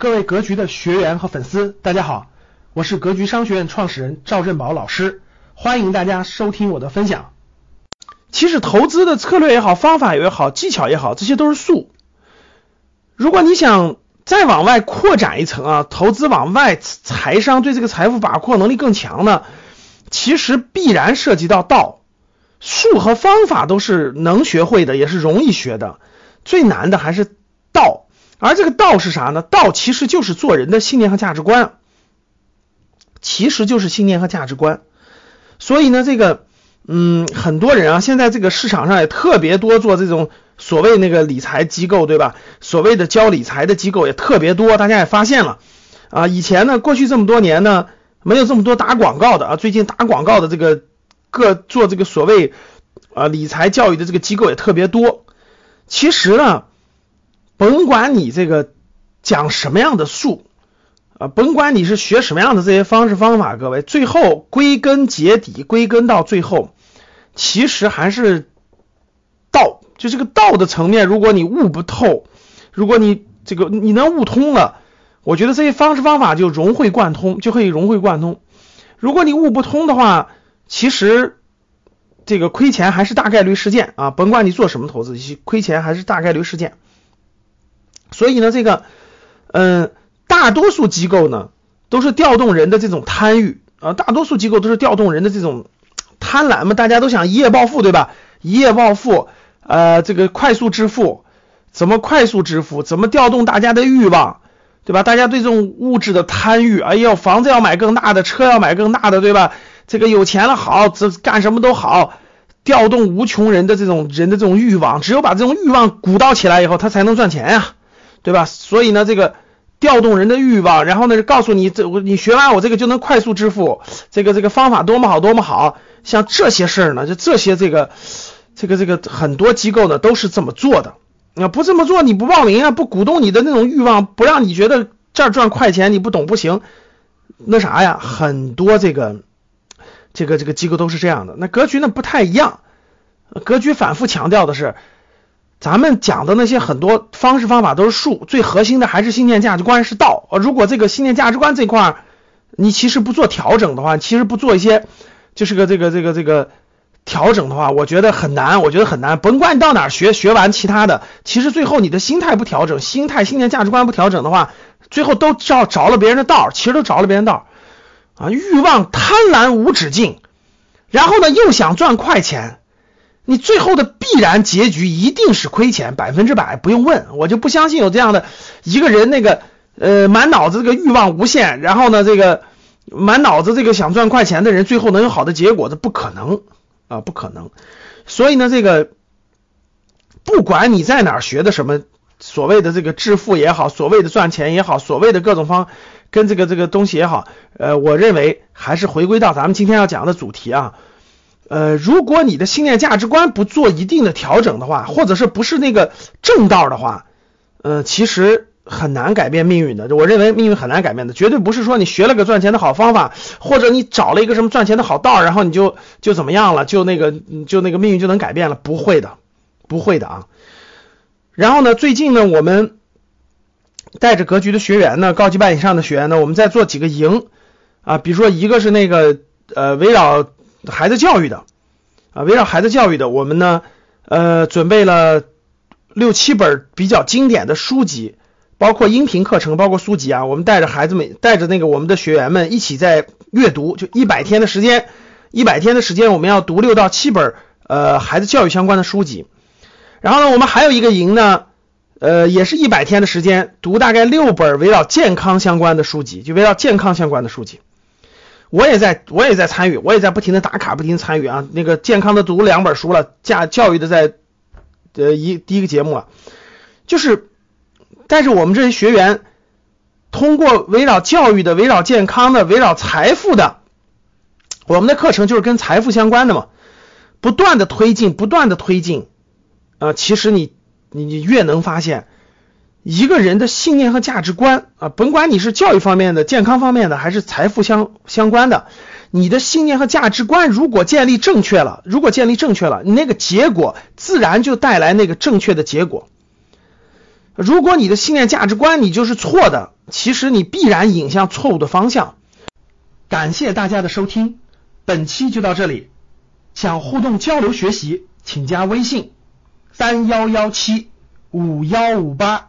各位格局的学员和粉丝，大家好，我是格局商学院创始人赵振宝老师，欢迎大家收听我的分享。其实投资的策略也好，方法也好，技巧也好，这些都是术。如果你想再往外扩展一层啊，投资往外，财商对这个财富把控能力更强呢，其实必然涉及到道。术和方法都是能学会的，也是容易学的，最难的还是道。而这个道是啥呢？道其实就是做人的信念和价值观，其实就是信念和价值观。所以呢，这个，嗯，很多人啊，现在这个市场上也特别多做这种所谓那个理财机构，对吧？所谓的教理财的机构也特别多，大家也发现了啊。以前呢，过去这么多年呢，没有这么多打广告的啊。最近打广告的这个各做这个所谓啊理财教育的这个机构也特别多。其实呢。甭管你这个讲什么样的术啊，甭管你是学什么样的这些方式方法，各位最后归根结底，归根到最后，其实还是道，就这个道的层面，如果你悟不透，如果你这个你能悟通了，我觉得这些方式方法就融会贯通，就可以融会贯通。如果你悟不通的话，其实这个亏钱还是大概率事件啊，甭管你做什么投资，亏钱还是大概率事件。所以呢，这个，嗯，大多数机构呢，都是调动人的这种贪欲啊，大多数机构都是调动人的这种贪婪嘛，大家都想一夜暴富，对吧？一夜暴富，呃，这个快速致富，怎么快速致富？怎么调动大家的欲望，对吧？大家对这种物质的贪欲，哎呦，房子要买更大的，车要买更大的，对吧？这个有钱了好，这干什么都好。调动无穷人的这种人的这种欲望，只有把这种欲望鼓捣起来以后，他才能赚钱呀。对吧？所以呢，这个调动人的欲望，然后呢，告诉你这我你学完我这个就能快速致富，这个这个方法多么好多么好，像这些事儿呢，就这些这个这个这个很多机构呢都是这么做的。啊，不这么做你不报名啊，不鼓动你的那种欲望，不让你觉得这儿赚快钱，你不懂不行。那啥呀，很多这个这个这个机构都是这样的。那格局呢不太一样，格局反复强调的是。咱们讲的那些很多方式方法都是术，最核心的还是信念价值观是道。如果这个信念价值观这块你其实不做调整的话，其实不做一些就是个这个这个这个调整的话，我觉得很难，我觉得很难。甭管你到哪学，学完其他的，其实最后你的心态不调整，心态信念价值观不调整的话，最后都着着了别人的道，其实都着了别人道啊，欲望贪婪无止境，然后呢又想赚快钱。你最后的必然结局一定是亏钱，百分之百不用问，我就不相信有这样的一个人，那个呃满脑子这个欲望无限，然后呢这个满脑子这个想赚快钱的人，最后能有好的结果，这不可能啊，不可能。所以呢，这个不管你在哪儿学的什么所谓的这个致富也好，所谓的赚钱也好，所谓的各种方跟这个这个东西也好，呃，我认为还是回归到咱们今天要讲的主题啊。呃，如果你的信念价值观不做一定的调整的话，或者是不是那个正道的话，呃，其实很难改变命运的。我认为命运很难改变的，绝对不是说你学了个赚钱的好方法，或者你找了一个什么赚钱的好道，然后你就就怎么样了，就那个就那个命运就能改变了，不会的，不会的啊。然后呢，最近呢，我们带着格局的学员呢，高级班以上的学员呢，我们在做几个营啊，比如说一个是那个呃围绕。孩子教育的啊，围绕孩子教育的，我们呢，呃，准备了六七本比较经典的书籍，包括音频课程，包括书籍啊。我们带着孩子们，带着那个我们的学员们一起在阅读，就一百天的时间，一百天的时间，我们要读六到七本呃孩子教育相关的书籍。然后呢，我们还有一个营呢，呃，也是一百天的时间，读大概六本围绕健康相关的书籍，就围绕健康相关的书籍。我也在，我也在参与，我也在不停的打卡，不停参与啊。那个健康的读两本书了，教教育的在呃一第一个节目了，就是带着我们这些学员，通过围绕教育的、围绕健康的、围绕财富的，我们的课程就是跟财富相关的嘛，不断的推进，不断的推进啊。其实你你你越能发现。一个人的信念和价值观啊，甭管你是教育方面的、健康方面的，还是财富相相关的，你的信念和价值观如果建立正确了，如果建立正确了，你那个结果自然就带来那个正确的结果。如果你的信念价值观你就是错的，其实你必然引向错误的方向。感谢大家的收听，本期就到这里。想互动交流学习，请加微信三幺幺七五幺五八